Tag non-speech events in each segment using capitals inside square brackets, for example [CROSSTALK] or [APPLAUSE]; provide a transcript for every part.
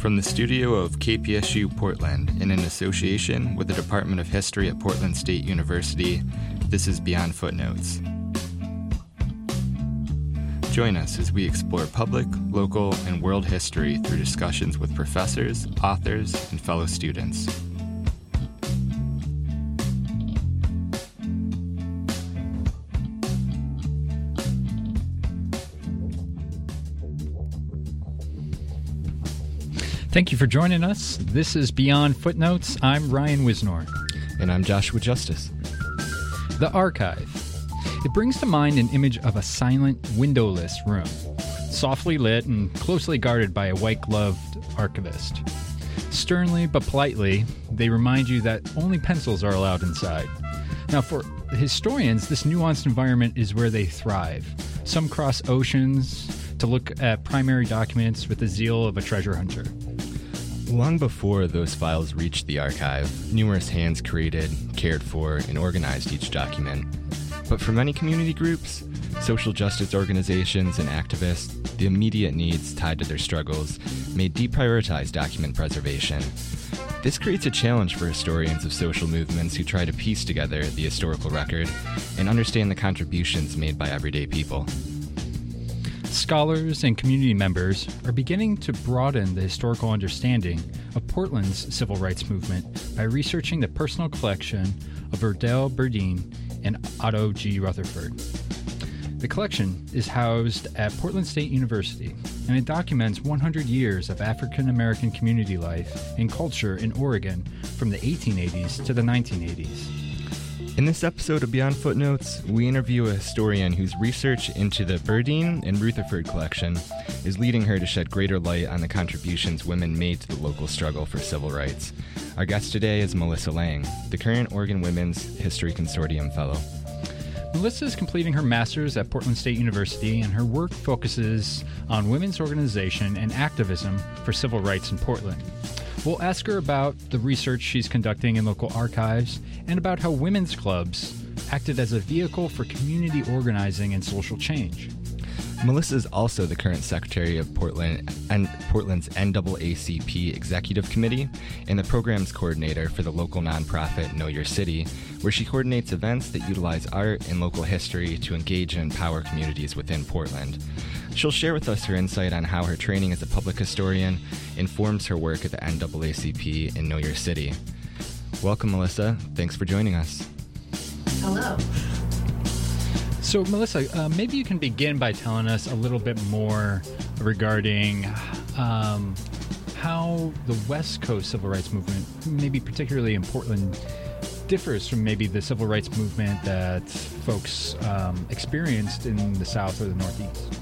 From the studio of KPSU Portland, and in an association with the Department of History at Portland State University, this is Beyond Footnotes. Join us as we explore public, local, and world history through discussions with professors, authors, and fellow students. Thank you for joining us. This is Beyond Footnotes. I'm Ryan Wisnor. And I'm Joshua Justice. The Archive. It brings to mind an image of a silent, windowless room, softly lit and closely guarded by a white gloved archivist. Sternly but politely, they remind you that only pencils are allowed inside. Now, for historians, this nuanced environment is where they thrive. Some cross oceans to look at primary documents with the zeal of a treasure hunter. Long before those files reached the archive, numerous hands created, cared for, and organized each document. But for many community groups, social justice organizations, and activists, the immediate needs tied to their struggles made deprioritize document preservation. This creates a challenge for historians of social movements who try to piece together the historical record and understand the contributions made by everyday people. Scholars and community members are beginning to broaden the historical understanding of Portland's civil rights movement by researching the personal collection of Verdell Burdine and Otto G. Rutherford. The collection is housed at Portland State University, and it documents 100 years of African American community life and culture in Oregon from the 1880s to the 1980s. In this episode of Beyond Footnotes, we interview a historian whose research into the Burdine and Rutherford collection is leading her to shed greater light on the contributions women made to the local struggle for civil rights. Our guest today is Melissa Lang, the current Oregon Women's History Consortium Fellow. Melissa is completing her master's at Portland State University, and her work focuses on women's organization and activism for civil rights in Portland. We'll ask her about the research she's conducting in local archives and about how women's clubs acted as a vehicle for community organizing and social change. Melissa is also the current secretary of Portland and Portland's NAACP Executive Committee and the programs coordinator for the local nonprofit Know Your City, where she coordinates events that utilize art and local history to engage and empower communities within Portland. She'll share with us her insight on how her training as a public historian informs her work at the NAACP in Know Your City. Welcome, Melissa. Thanks for joining us. Hello. So, Melissa, uh, maybe you can begin by telling us a little bit more regarding um, how the West Coast civil rights movement, maybe particularly in Portland, differs from maybe the civil rights movement that folks um, experienced in the South or the Northeast.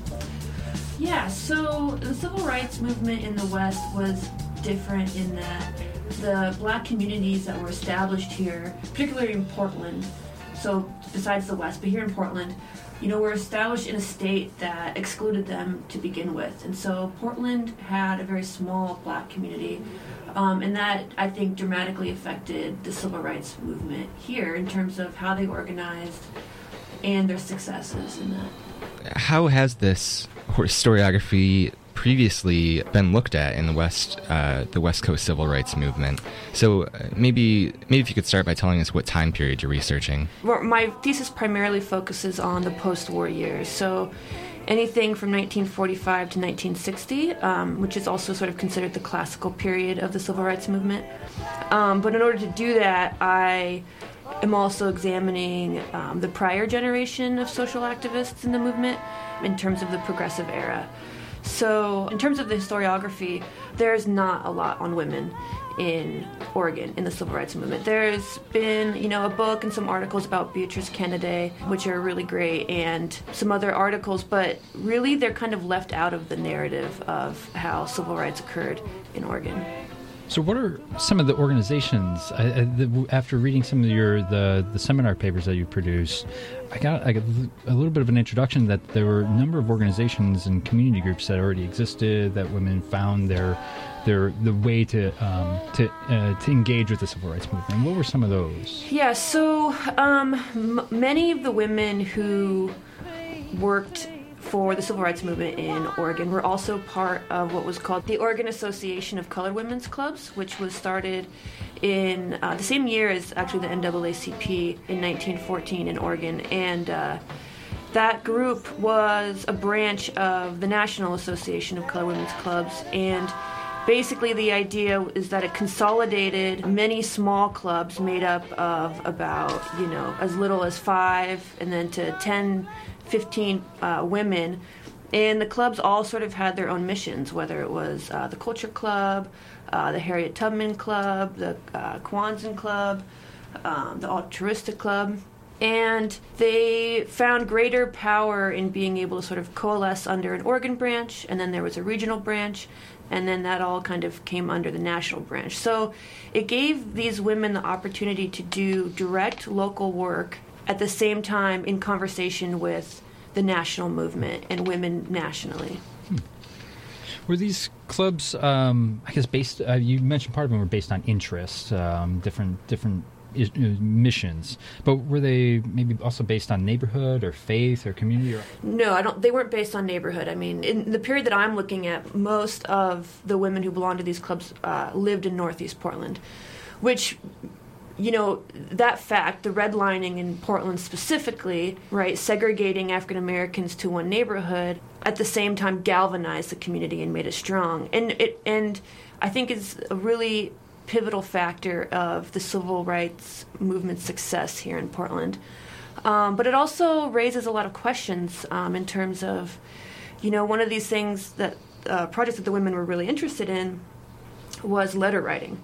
Yeah, so the civil rights movement in the West was different in that the black communities that were established here, particularly in Portland, so besides the West, but here in Portland, you know, were established in a state that excluded them to begin with. And so Portland had a very small black community. Um, and that, I think, dramatically affected the civil rights movement here in terms of how they organized and their successes in that. How has this historiography previously been looked at in the West, uh, the West Coast civil rights movement. So uh, maybe, maybe if you could start by telling us what time period you're researching. My thesis primarily focuses on the post-war years. So anything from 1945 to 1960, um, which is also sort of considered the classical period of the civil rights movement. Um, but in order to do that, I am also examining um, the prior generation of social activists in the movement in terms of the progressive era. So, in terms of the historiography, there's not a lot on women in Oregon in the civil rights movement. There's been, you know, a book and some articles about Beatrice Cannady, which are really great, and some other articles, but really they're kind of left out of the narrative of how civil rights occurred in Oregon. So, what are some of the organizations? I, I, the, after reading some of your the, the seminar papers that you produced, I got, I got a little bit of an introduction that there were a number of organizations and community groups that already existed that women found their their the way to um, to uh, to engage with the civil rights movement. What were some of those? Yeah, so um, m- many of the women who worked for the civil rights movement in Oregon. We're also part of what was called the Oregon Association of Colored Women's Clubs, which was started in uh, the same year as actually the NAACP in 1914 in Oregon. And uh, that group was a branch of the National Association of Colored Women's Clubs. And basically, the idea is that it consolidated many small clubs made up of about, you know, as little as five and then to 10, 15 uh, women. And the clubs all sort of had their own missions, whether it was uh, the Culture Club, uh, the Harriet Tubman Club, the uh, Quonset Club, um, the Altruistic Club. And they found greater power in being able to sort of coalesce under an Oregon branch, and then there was a regional branch, and then that all kind of came under the national branch. So it gave these women the opportunity to do direct local work at the same time in conversation with the national movement and women nationally. Were these clubs, um, I guess, based? Uh, you mentioned part of them were based on interest, um, different different missions, but were they maybe also based on neighborhood or faith or community? Or? No, I don't. They weren't based on neighborhood. I mean, in the period that I'm looking at, most of the women who belonged to these clubs uh, lived in Northeast Portland, which you know, that fact, the redlining in Portland specifically, right, segregating African Americans to one neighborhood, at the same time galvanized the community and made it strong. And it and I think is a really pivotal factor of the civil rights movement's success here in Portland. Um, but it also raises a lot of questions um, in terms of, you know, one of these things that uh, projects that the women were really interested in was letter writing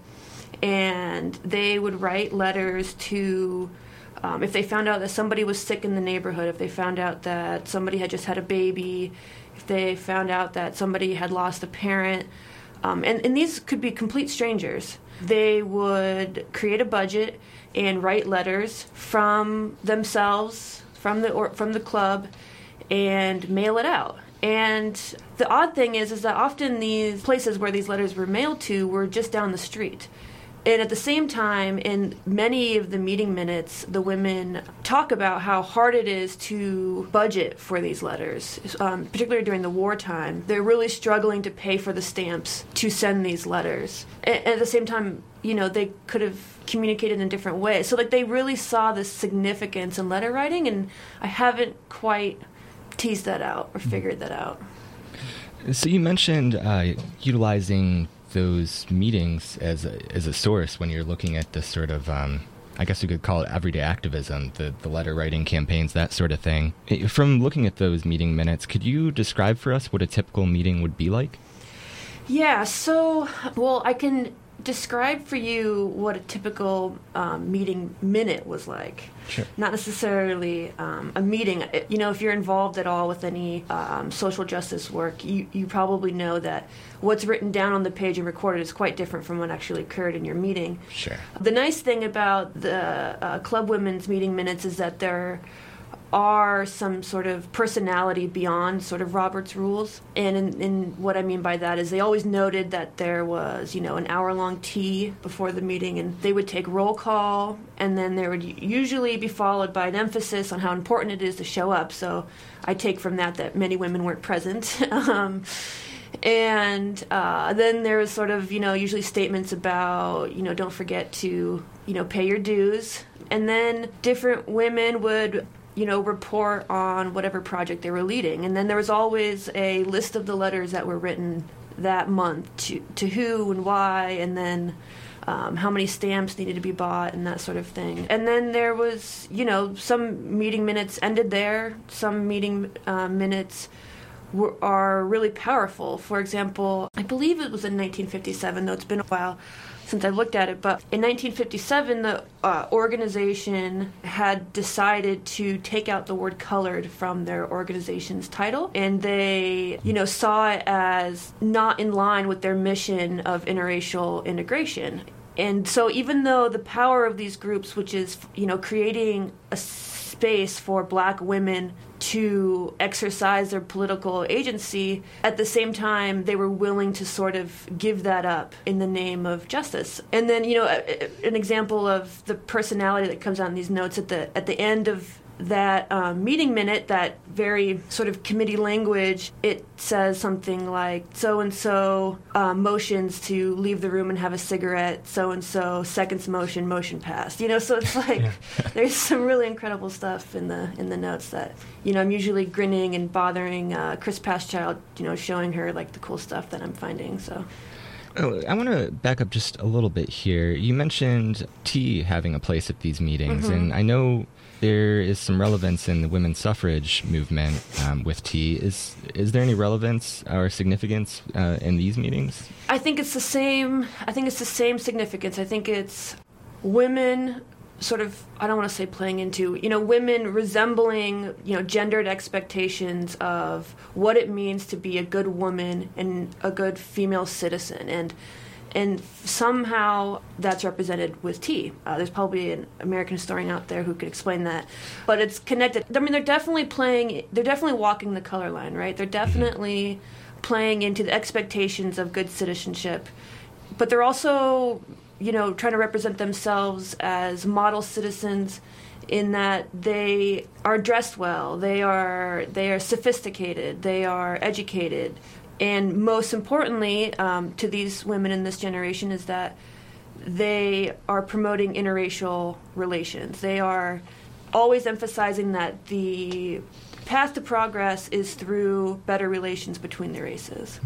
and they would write letters to um, if they found out that somebody was sick in the neighborhood, if they found out that somebody had just had a baby, if they found out that somebody had lost a parent, um, and, and these could be complete strangers, they would create a budget and write letters from themselves, from the or, from the club, and mail it out. And the odd thing is, is that often these places where these letters were mailed to were just down the street. And at the same time, in many of the meeting minutes, the women talk about how hard it is to budget for these letters, um, particularly during the wartime. They're really struggling to pay for the stamps to send these letters. And at the same time, you know, they could have communicated in different ways. So, like, they really saw the significance in letter writing, and I haven't quite teased that out or figured that out. So, you mentioned uh, utilizing those meetings as a, as a source when you're looking at this sort of um, I guess you could call it everyday activism, the, the letter writing campaigns, that sort of thing. From looking at those meeting minutes, could you describe for us what a typical meeting would be like? Yeah, so, well, I can describe for you what a typical um, meeting minute was like. Sure. Not necessarily um, a meeting. You know, if you're involved at all with any um, social justice work, you, you probably know that what's written down on the page and recorded is quite different from what actually occurred in your meeting. Sure. The nice thing about the uh, Club Women's meeting minutes is that they're are some sort of personality beyond sort of Robert's rules. And in, in, what I mean by that is they always noted that there was, you know, an hour long tea before the meeting, and they would take roll call, and then there would usually be followed by an emphasis on how important it is to show up. So I take from that that many women weren't present. [LAUGHS] um, and uh, then there was sort of, you know, usually statements about, you know, don't forget to, you know, pay your dues. And then different women would you know, report on whatever project they were leading. And then there was always a list of the letters that were written that month to, to who and why, and then um, how many stamps needed to be bought and that sort of thing. And then there was, you know, some meeting minutes ended there, some meeting uh, minutes were, are really powerful. For example, I believe it was in 1957, though it's been a while since I looked at it, but in 1957, the uh, organization had decided to take out the word colored from their organization's title, and they, you know, saw it as not in line with their mission of interracial integration. And so, even though the power of these groups, which is, you know, creating a space for black women to exercise their political agency. At the same time, they were willing to sort of give that up in the name of justice. And then, you know, an example of the personality that comes out in these notes at the at the end of that um, meeting minute, that very sort of committee language, it says something like so and so motions to leave the room and have a cigarette, so and so seconds motion, motion passed. You know, so it's like yeah. [LAUGHS] there's some really incredible stuff in the in the notes that you know I'm usually grinning and bothering uh, Chris Paschild, you know, showing her like the cool stuff that I'm finding. So. Oh, I want to back up just a little bit here. You mentioned tea having a place at these meetings, mm-hmm. and I know there is some relevance in the women's suffrage movement um, with tea. Is is there any relevance or significance uh, in these meetings? I think it's the same. I think it's the same significance. I think it's women sort of I don't want to say playing into you know women resembling you know gendered expectations of what it means to be a good woman and a good female citizen and and somehow that's represented with tea. Uh, there's probably an American historian out there who could explain that, but it's connected. I mean, they're definitely playing. They're definitely walking the color line, right? They're definitely playing into the expectations of good citizenship, but they're also, you know, trying to represent themselves as model citizens in that they are dressed well, they are they are sophisticated, they are educated, and most importantly um, to these women in this generation is that they are promoting interracial relations. They are always emphasizing that the path to progress is through better relations between the races.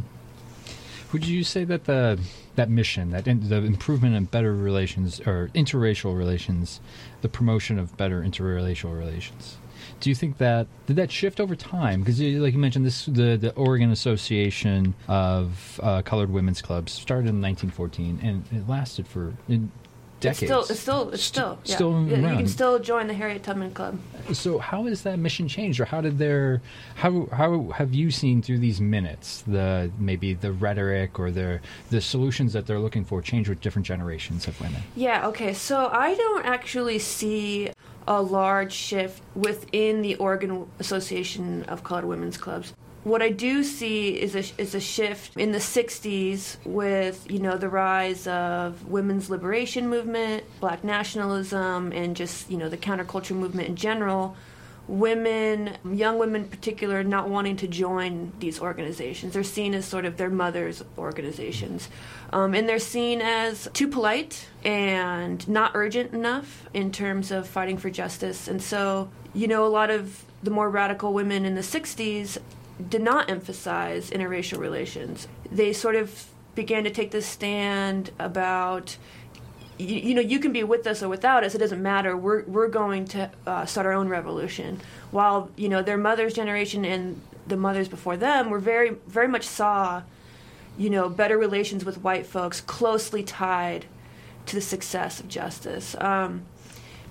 Would you say that the that mission, that in, the improvement in better relations or interracial relations, the promotion of better interracial relations, do you think that did that shift over time? Because, like you mentioned, this the the Oregon Association of uh, Colored Women's Clubs started in 1914, and it lasted for decades. It's still, it's still, it's still, yeah. still You can still join the Harriet Tubman Club. So, how has that mission changed, or how did their, how how have you seen through these minutes the maybe the rhetoric or the the solutions that they're looking for change with different generations of women? Yeah. Okay. So I don't actually see a large shift within the Oregon Association of Colored Women's Clubs. What I do see is a, is a shift in the 60s with, you know, the rise of women's liberation movement, black nationalism, and just, you know, the counterculture movement in general women, young women in particular, not wanting to join these organizations. They're seen as sort of their mother's organizations. Um, and they're seen as too polite and not urgent enough in terms of fighting for justice. And so, you know, a lot of the more radical women in the 60s did not emphasize interracial relations. They sort of began to take this stand about you, you, know, you can be with us or without us. It doesn't matter. We're we're going to uh, start our own revolution. While you know their mother's generation and the mothers before them were very very much saw, you know, better relations with white folks closely tied to the success of justice. Um,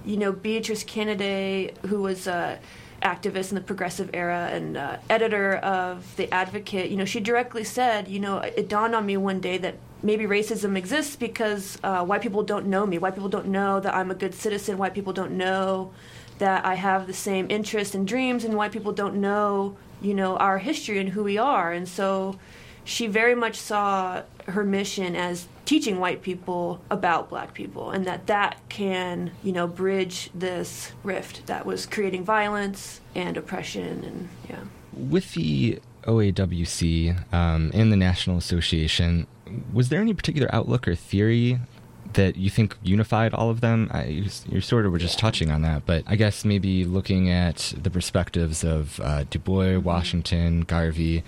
you know, Beatrice Cannady, who was a activist in the progressive era and uh, editor of the Advocate, you know, she directly said, you know, it dawned on me one day that maybe racism exists because uh, white people don't know me. White people don't know that I'm a good citizen. White people don't know that I have the same interests and dreams, and white people don't know, you know, our history and who we are. And so, she very much saw her mission as teaching white people about black people, and that that can, you know, bridge this rift that was creating violence and oppression, and yeah. With the OAWC um, and the National Association, was there any particular outlook or theory that you think unified all of them? I, you, you, sort of were just touching on that, but I guess maybe looking at the perspectives of uh, Du Bois, mm-hmm. Washington, Garvey,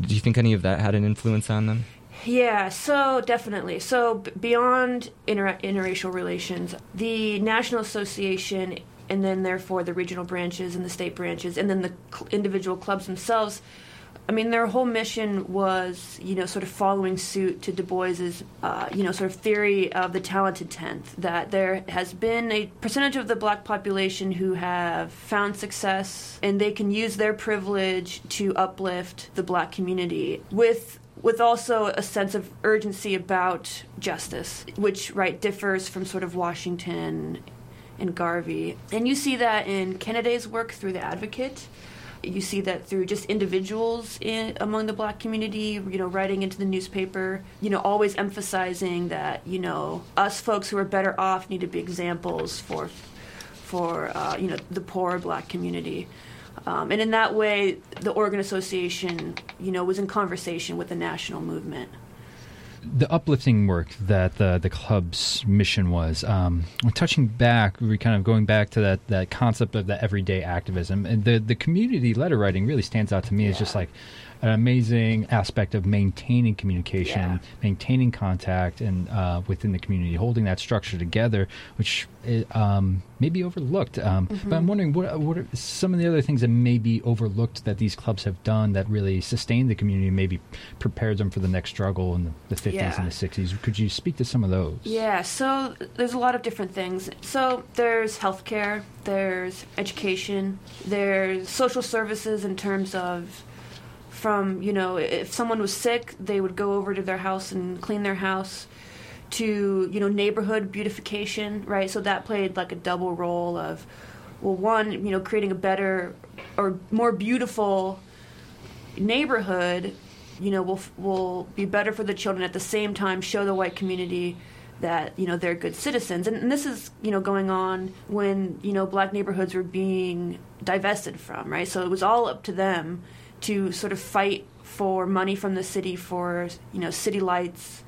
do you think any of that had an influence on them? Yeah, so definitely. So b- beyond inter- interracial relations, the National Association and then therefore the regional branches and the state branches and then the cl- individual clubs themselves I mean, their whole mission was, you know, sort of following suit to Du Bois's, uh, you know, sort of theory of the talented tenth. That there has been a percentage of the black population who have found success, and they can use their privilege to uplift the black community with with also a sense of urgency about justice, which right differs from sort of Washington and Garvey. And you see that in Cannady's work through the Advocate you see that through just individuals in, among the black community, you know, writing into the newspaper, you know, always emphasizing that, you know, us folks who are better off need to be examples for for uh, you know the poor black community. Um, and in that way, the Oregon Association, you know, was in conversation with the national movement the uplifting work that the the club's mission was. Um, touching back, we're kind of going back to that, that concept of the everyday activism, and the the community letter writing really stands out to me yeah. as just like an amazing aspect of maintaining communication, yeah. maintaining contact, and uh, within the community, holding that structure together, which um, may be overlooked. Um, mm-hmm. But I'm wondering what what are some of the other things that may be overlooked that these clubs have done that really sustained the community, maybe prepared them for the next struggle in the, the 50s yeah. and the 60s. Could you speak to some of those? Yeah. So there's a lot of different things. So there's healthcare, there's education, there's social services in terms of from you know if someone was sick they would go over to their house and clean their house to you know neighborhood beautification right? So that played like a double role of well one you know creating a better or more beautiful neighborhood you know will will be better for the children at the same time show the white community that you know they're good citizens. And, and, this is you know going on when you know black neighborhoods were being divested from right? So it was all up to them to sort of fight for money from the city for you know city lights,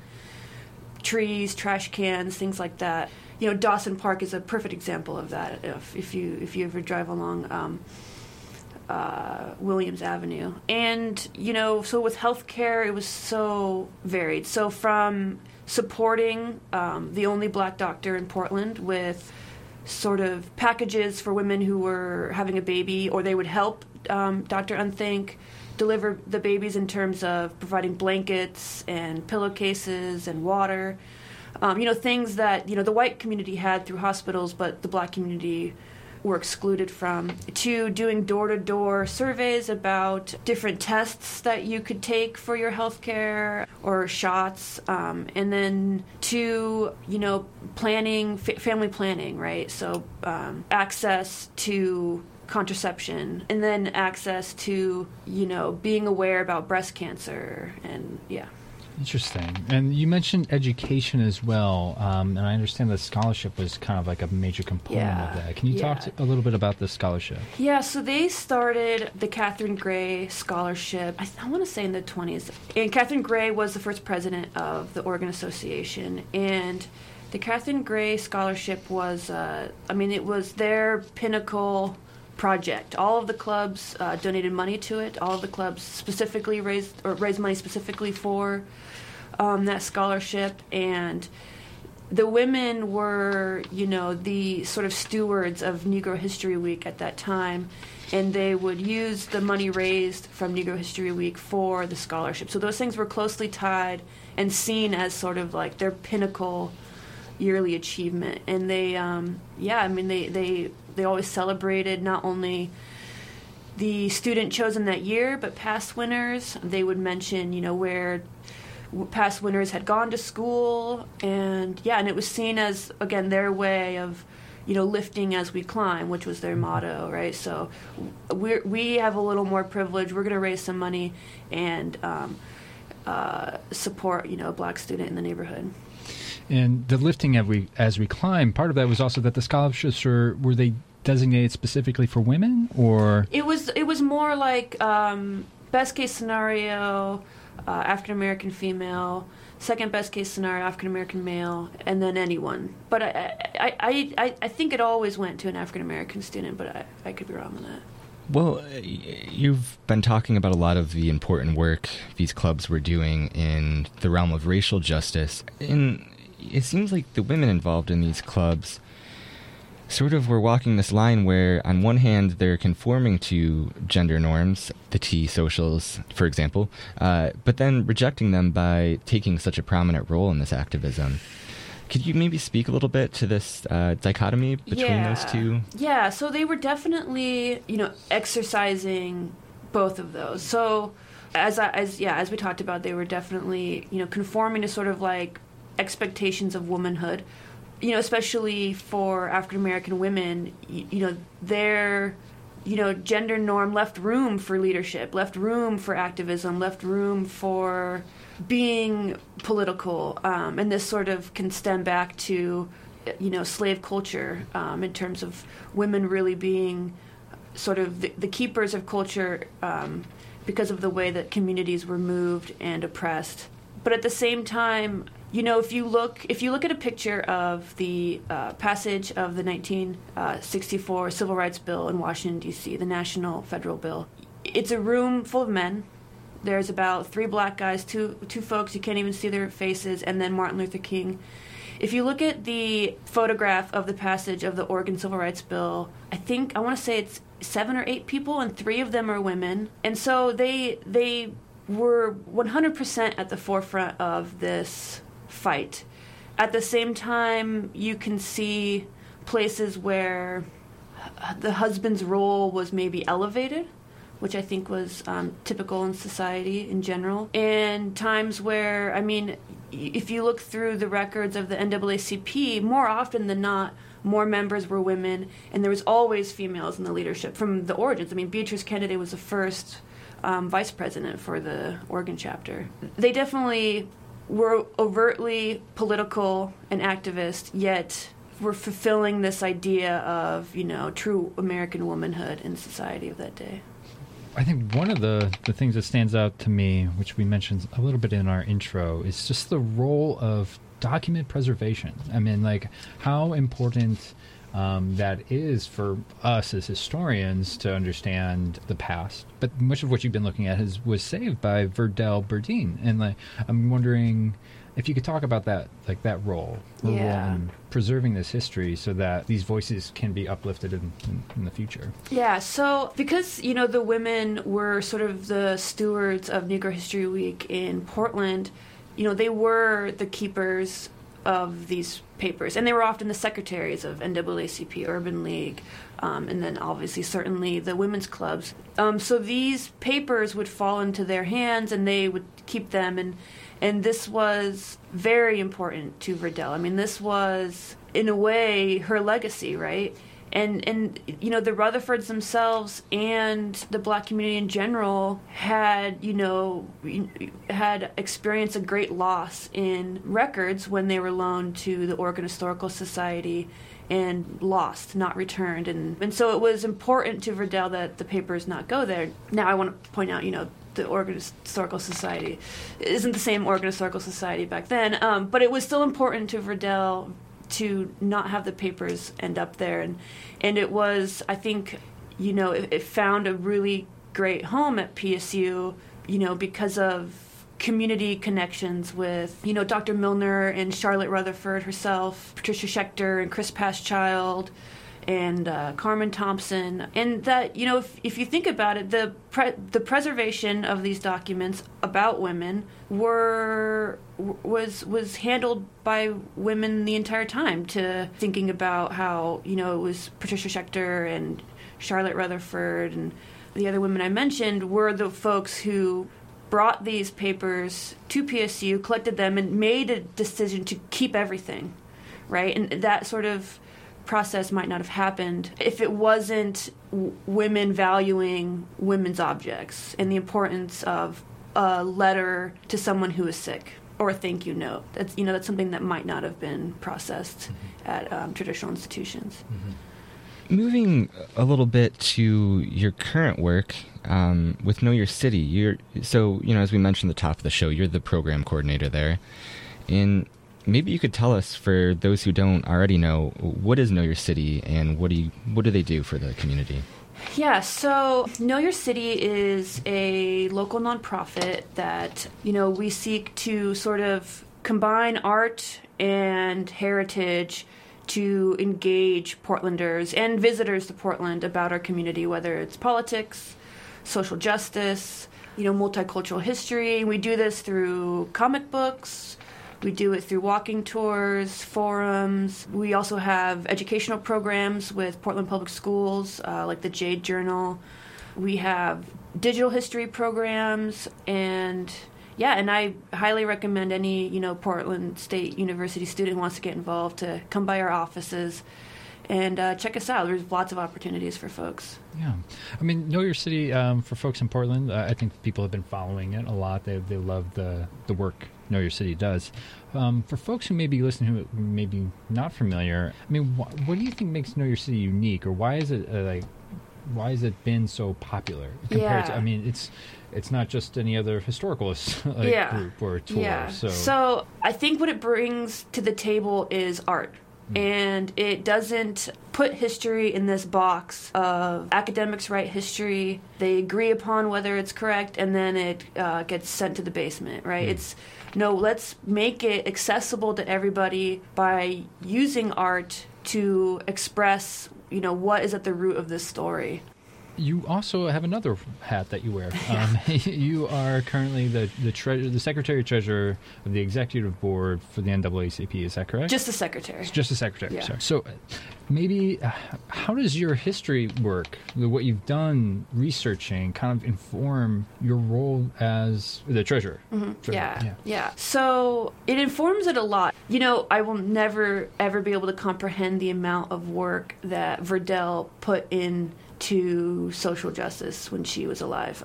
trees, trash cans, things like that. You know, Dawson Park is a perfect example of that. If, if you if you ever drive along um, uh, Williams Avenue, and you know, so with healthcare, it was so varied. So from supporting um, the only black doctor in Portland with sort of packages for women who were having a baby, or they would help um, Dr. Unthank deliver the babies in terms of providing blankets and pillowcases and water. Um, you know, things that, you know, the white community had through hospitals, but the black community were excluded from, to doing door to door surveys about different tests that you could take for your health care or shots, um, and then to, you know, planning, family planning, right? So um, access to contraception and then access to you know being aware about breast cancer and yeah Interesting. And you mentioned education as well. Um, and I understand that scholarship was kind of like a major component yeah. of that. Can you yeah. talk to, a little bit about the scholarship? Yeah, so they started the Catherine Gray Scholarship, I, I want to say in the 20s. And Catherine Gray was the first president of the Oregon Association. And the Catherine Gray Scholarship was, uh, I mean, it was their pinnacle project. All of the clubs uh, donated money to it. All of the clubs specifically raised or raised money specifically for um, that scholarship, and the women were, you know, the sort of stewards of Negro History Week at that time, and they would use the money raised from Negro History Week for the scholarship. So those things were closely tied and seen as sort of like their pinnacle yearly achievement. And they, um, yeah, I mean, they they they always celebrated not only the student chosen that year, but past winners. They would mention, you know, where past winners had gone to school, and yeah, and it was seen as again their way of, you know, lifting as we climb, which was their motto, right? So we we have a little more privilege. We're going to raise some money and um, uh, support, you know, a black student in the neighborhood. And the lifting as we as we climb, part of that was also that the scholarships were were they designated specifically for women, or it was it was more like um, best case scenario, uh, African American female, second best case scenario African American male, and then anyone. But I I, I I think it always went to an African American student, but I, I could be wrong on that. Well, you've been talking about a lot of the important work these clubs were doing in the realm of racial justice. In it seems like the women involved in these clubs sort of were walking this line where, on one hand, they're conforming to gender norms, the tea socials, for example, uh, but then rejecting them by taking such a prominent role in this activism. Could you maybe speak a little bit to this uh, dichotomy between yeah. those two? Yeah, so they were definitely, you know, exercising both of those. So as I, as yeah, as we talked about, they were definitely, you know, conforming to sort of like expectations of womanhood. You know, especially for African American women, you, you know, their you know gender norm left room for leadership, left room for activism, left room for being political, um, and this sort of can stem back to you know, slave culture um, in terms of women really being sort of the, the keepers of culture um, because of the way that communities were moved and oppressed. But at the same time, you know, if you look if you look at a picture of the uh, passage of the 1964 Civil Rights Bill in Washington D.C., the National Federal Bill, it's a room full of men. There's about three black guys, two two folks you can't even see their faces, and then Martin Luther King. If you look at the photograph of the passage of the Oregon Civil Rights Bill, I think I want to say it's seven or eight people, and three of them are women. And so they they were 100% at the forefront of this fight. At the same time, you can see places where the husband's role was maybe elevated, which I think was um, typical in society in general, and times where, I mean, if you look through the records of the NAACP, more often than not, more members were women, and there was always females in the leadership from the origins. I mean, Beatrice Cannady was the first um, vice president for the Oregon chapter. They definitely were overtly political and activist, yet we're fulfilling this idea of, you know, true American womanhood in society of that day. I think one of the, the things that stands out to me, which we mentioned a little bit in our intro, is just the role of document preservation. I mean, like how important um, that is for us as historians to understand the past. But much of what you've been looking at has, was saved by Verdell Burdine, and like I'm wondering if you could talk about that, like that role, yeah. role in preserving this history, so that these voices can be uplifted in, in, in, the future. Yeah. So because you know the women were sort of the stewards of Negro History Week in Portland you know, they were the keepers of these papers, and they were often the secretaries of NAACP, Urban League, um, and then obviously certainly the women's clubs. Um, so these papers would fall into their hands, and they would keep them, and and this was very important to Verdell. I mean, this was in a way her legacy, right? And and you know the Rutherfords themselves and the black community in general had you know had experienced a great loss in records when they were loaned to the Oregon Historical Society and lost, not returned, and and so it was important to Verdell that the papers not go there. Now I want to point out, you know, the Oregon Historical Society isn't the same Oregon Historical Society back then, um, but it was still important to Verdell to not have the papers end up there. And and it was i think you know it, it found a really great home at psu you know because of community connections with you know dr milner and charlotte rutherford herself patricia schechter and chris paschild and uh, Carmen Thompson, and that you know, if, if you think about it, the pre- the preservation of these documents about women were was was handled by women the entire time. To thinking about how you know it was Patricia Schechter and Charlotte Rutherford and the other women I mentioned were the folks who brought these papers to PSU, collected them, and made a decision to keep everything, right? And that sort of process might not have happened if it wasn't w- women valuing women's objects and the importance of a letter to someone who is sick or a thank you note. That's you know that's something that might not have been processed mm-hmm. at um, traditional institutions. Mm-hmm. Moving a little bit to your current work um, with Know Your City, you're so you know as we mentioned at the top of the show, you're the program coordinator there. In maybe you could tell us, for those who don't already know, what is Know Your City and what do you, what do they do for the community? Yeah, so Know Your City is a local nonprofit that, you know, we seek to sort of combine art and heritage to engage Portlanders and visitors to Portland about our community, whether it's politics, social justice, you know, multicultural history. We do this through comic books, we do it through walking tours, forums. We also have educational programs with Portland Public Schools, uh, like the Jade Journal. We have digital history programs, and yeah, and I highly recommend any you know Portland State University student wants to get involved to come by our offices and uh, check us out. There's lots of opportunities for folks. Yeah, I mean, Know Your City um, for folks in Portland. Uh, I think people have been following it a lot. They they love the the work Know Your City does. Um, for folks who may be listening who may be not familiar, I mean, wh- what do you think makes Know Your City unique, or why is it uh, like why has it been so popular compared Yeah. to? I mean, it's it's not just any other historical [LAUGHS] like, Yeah. group or tour. Yeah. So, I think what it brings to the table is art. And it doesn't put history in this box of academics write history, they agree upon whether it's correct, and then it uh, gets sent to the basement, right? It's no, let's make it accessible to everybody by using art to express, you know, what is at the root of this story. You also have another hat that you wear. [LAUGHS] Um, [LAUGHS] you are currently the the, tre- the secretary treasurer of the executive board for the NAACP. Is that correct? Just the secretary. It's just a secretary. Yeah. Sorry. So, maybe uh, how does your history work, what you've done researching, kind of inform your role as the treasurer? Treasurer, Mm-hmm. Yeah, yeah. So it informs it a lot. You know, I will never ever be able to comprehend the amount of work that Verdell put into social justice when she was alive.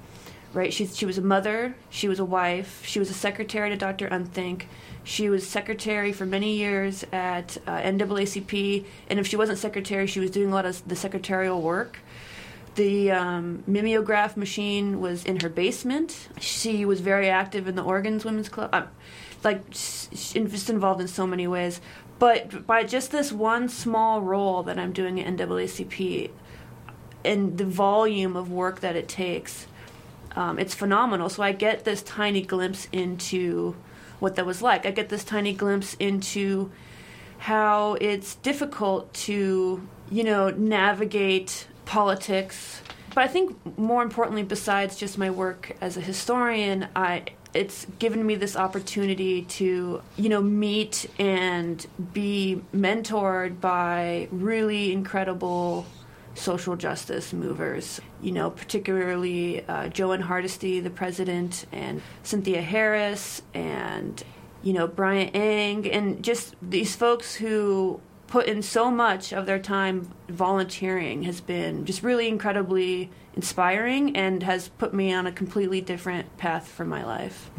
Right? She she was a mother, she was a wife, she was a secretary to Dr. Unthank. She was secretary for many years at uh, NAACP, and if she wasn't secretary, she was doing a lot of the secretarial work. The um, mimeograph machine was in her basement. She was very active in the Organs Women's Club. Like, just involved in so many ways. But by just this one small role that I'm doing at NAACP and the volume of work that it takes, um, it's phenomenal. So I get this tiny glimpse into what that was like. I get this tiny glimpse into how it's difficult to, you know, navigate politics. But I think more importantly, besides just my work as a historian, I it's given me this opportunity to, you know, meet and be mentored by really incredible social justice movers. You know, particularly uh, Jo Ann Hardesty, the president, and Cynthia Harris, and you know Bryant Eng, and just these folks who put in so much of their time volunteering has been just really incredibly inspiring and has put me on a completely different path for my life.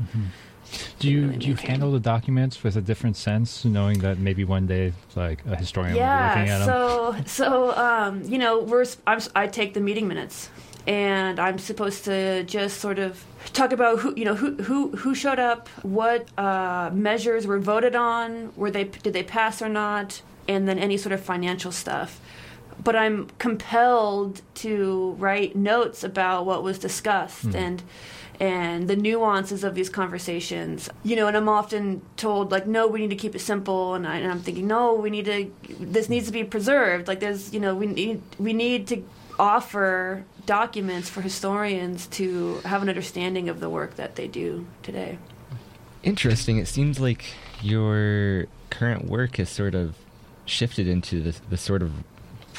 Do you really do you handle the documents with a different sense, knowing that maybe one day, like a historian, will be looking at Yeah, them? so so um, you know, we're I'm, I take the meeting minutes, and I'm supposed to just sort of talk about who you know who who who showed up, what uh, measures were voted on, were they did they pass or not, and then any sort of financial stuff. But I'm compelled to write notes about what was discussed and and the nuances of these conversations. You know, and I'm often told like, no, we need to keep it simple, and, I, and I'm thinking, no, we need to. This needs to be preserved. Like, there's, you know, we need we need to offer documents for historians to have an understanding of the work that they do today. Interesting. It seems like your current work has sort of shifted into the, the sort of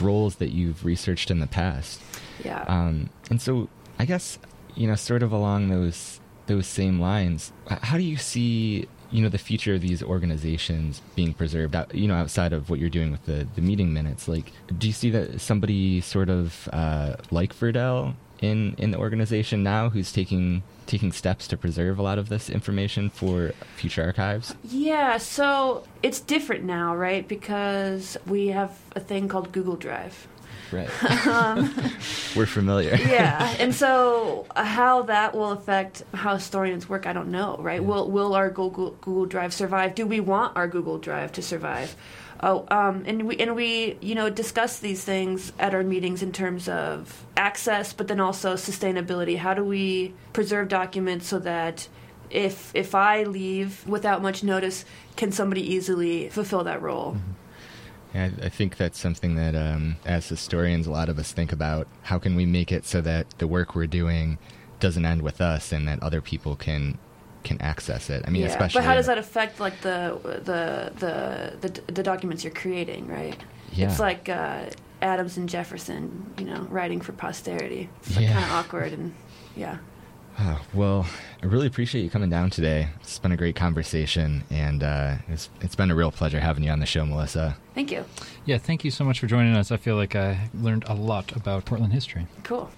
roles that you've researched in the past. Yeah. Um, and so, I guess you know, sort of along those those same lines, how do you see you know the future of these organizations being preserved? You know, outside of what you're doing with the the meeting minutes, like, do you see that somebody sort of uh, like Verdell in in the organization now who's taking taking steps to preserve a lot of this information for future archives? Yeah, so it's different now, right? Because we have a thing called Google Drive. Right. [LAUGHS] We're familiar. yeah, and so [LAUGHS] uh, how that will affect how historians work, I don't know. Right? Will will our Google Google Drive survive? Do we want our Google Drive to survive? Oh, um, and we and we you know discuss these things at our meetings in terms of access, but then also sustainability. How do we preserve documents so that if if I leave without much notice, can somebody easily fulfill that role? Yeah, I I think that's something that, um, as historians, a lot of us think about. How can we make it so that the work we're doing doesn't end with us, and that other people can can access it? I mean, yeah, especially. but how does that affect like the the the the, the documents you're creating, right? Yeah. It's like uh, Adams and Jefferson, you know, writing for posterity. It's like Yeah. kind of awkward and yeah. Uh, well, I really appreciate you coming down today. It's been a great conversation, and uh, it's, it's been a real pleasure having you on the show, Melissa. Thank you. Yeah, thank you so much for joining us. I feel like I learned a lot about Portland history. Cool.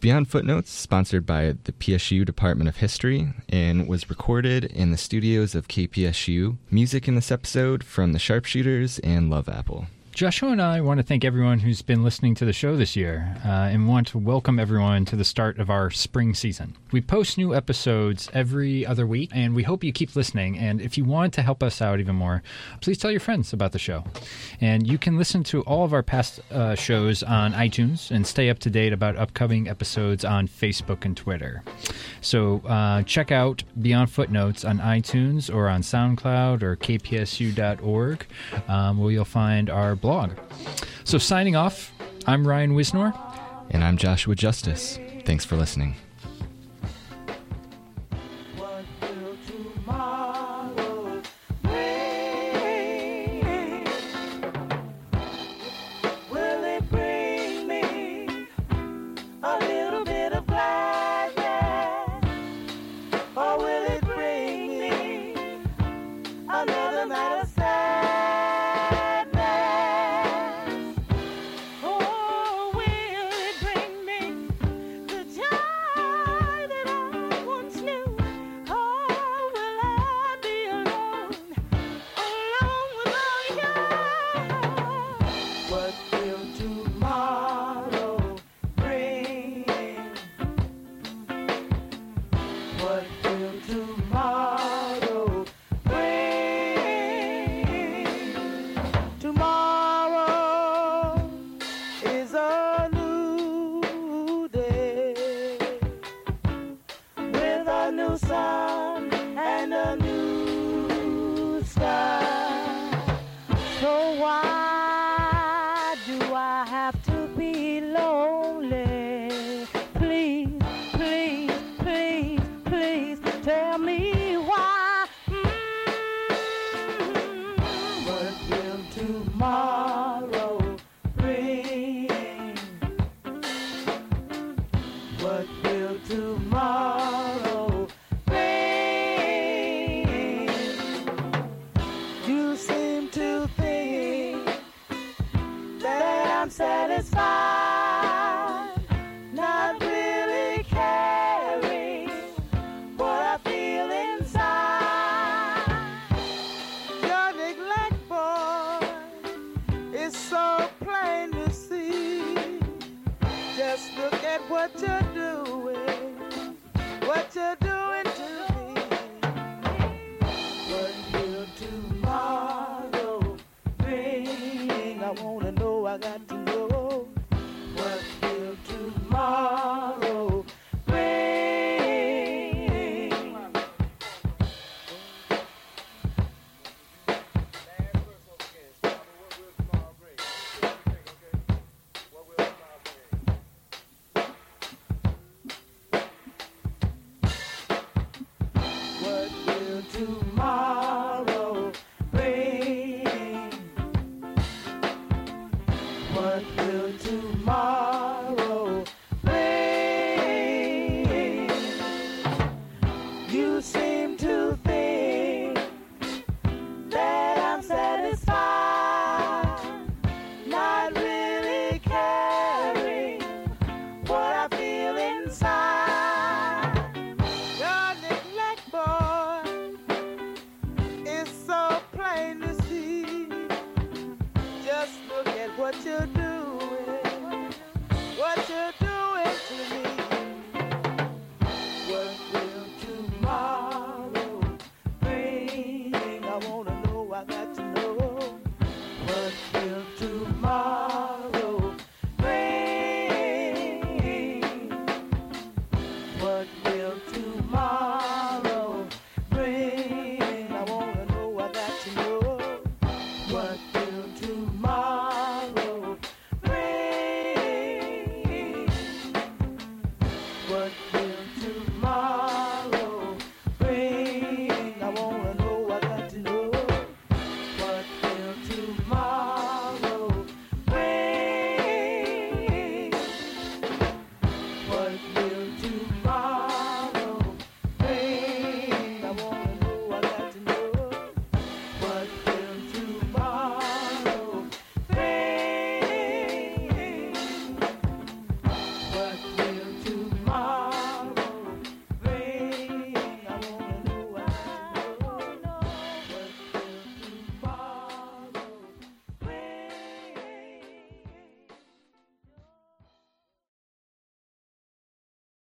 Beyond Footnotes, sponsored by the PSU Department of History, and was recorded in the studios of KPSU. Music in this episode from the Sharpshooters and Love Apple. Joshua and I want to thank everyone who's been listening to the show this year uh, and want to welcome everyone to the start of our spring season. We post new episodes every other week, and we hope you keep listening. And if you want to help us out even more, please tell your friends about the show. And you can listen to all of our past uh, shows on iTunes and stay up to date about upcoming episodes on Facebook and Twitter. So uh, check out Beyond Footnotes on iTunes or on SoundCloud or kpsu.org, um, where you'll find our blog. So signing off, I'm Ryan Wisnor. And I'm Joshua Justice. Thanks for listening.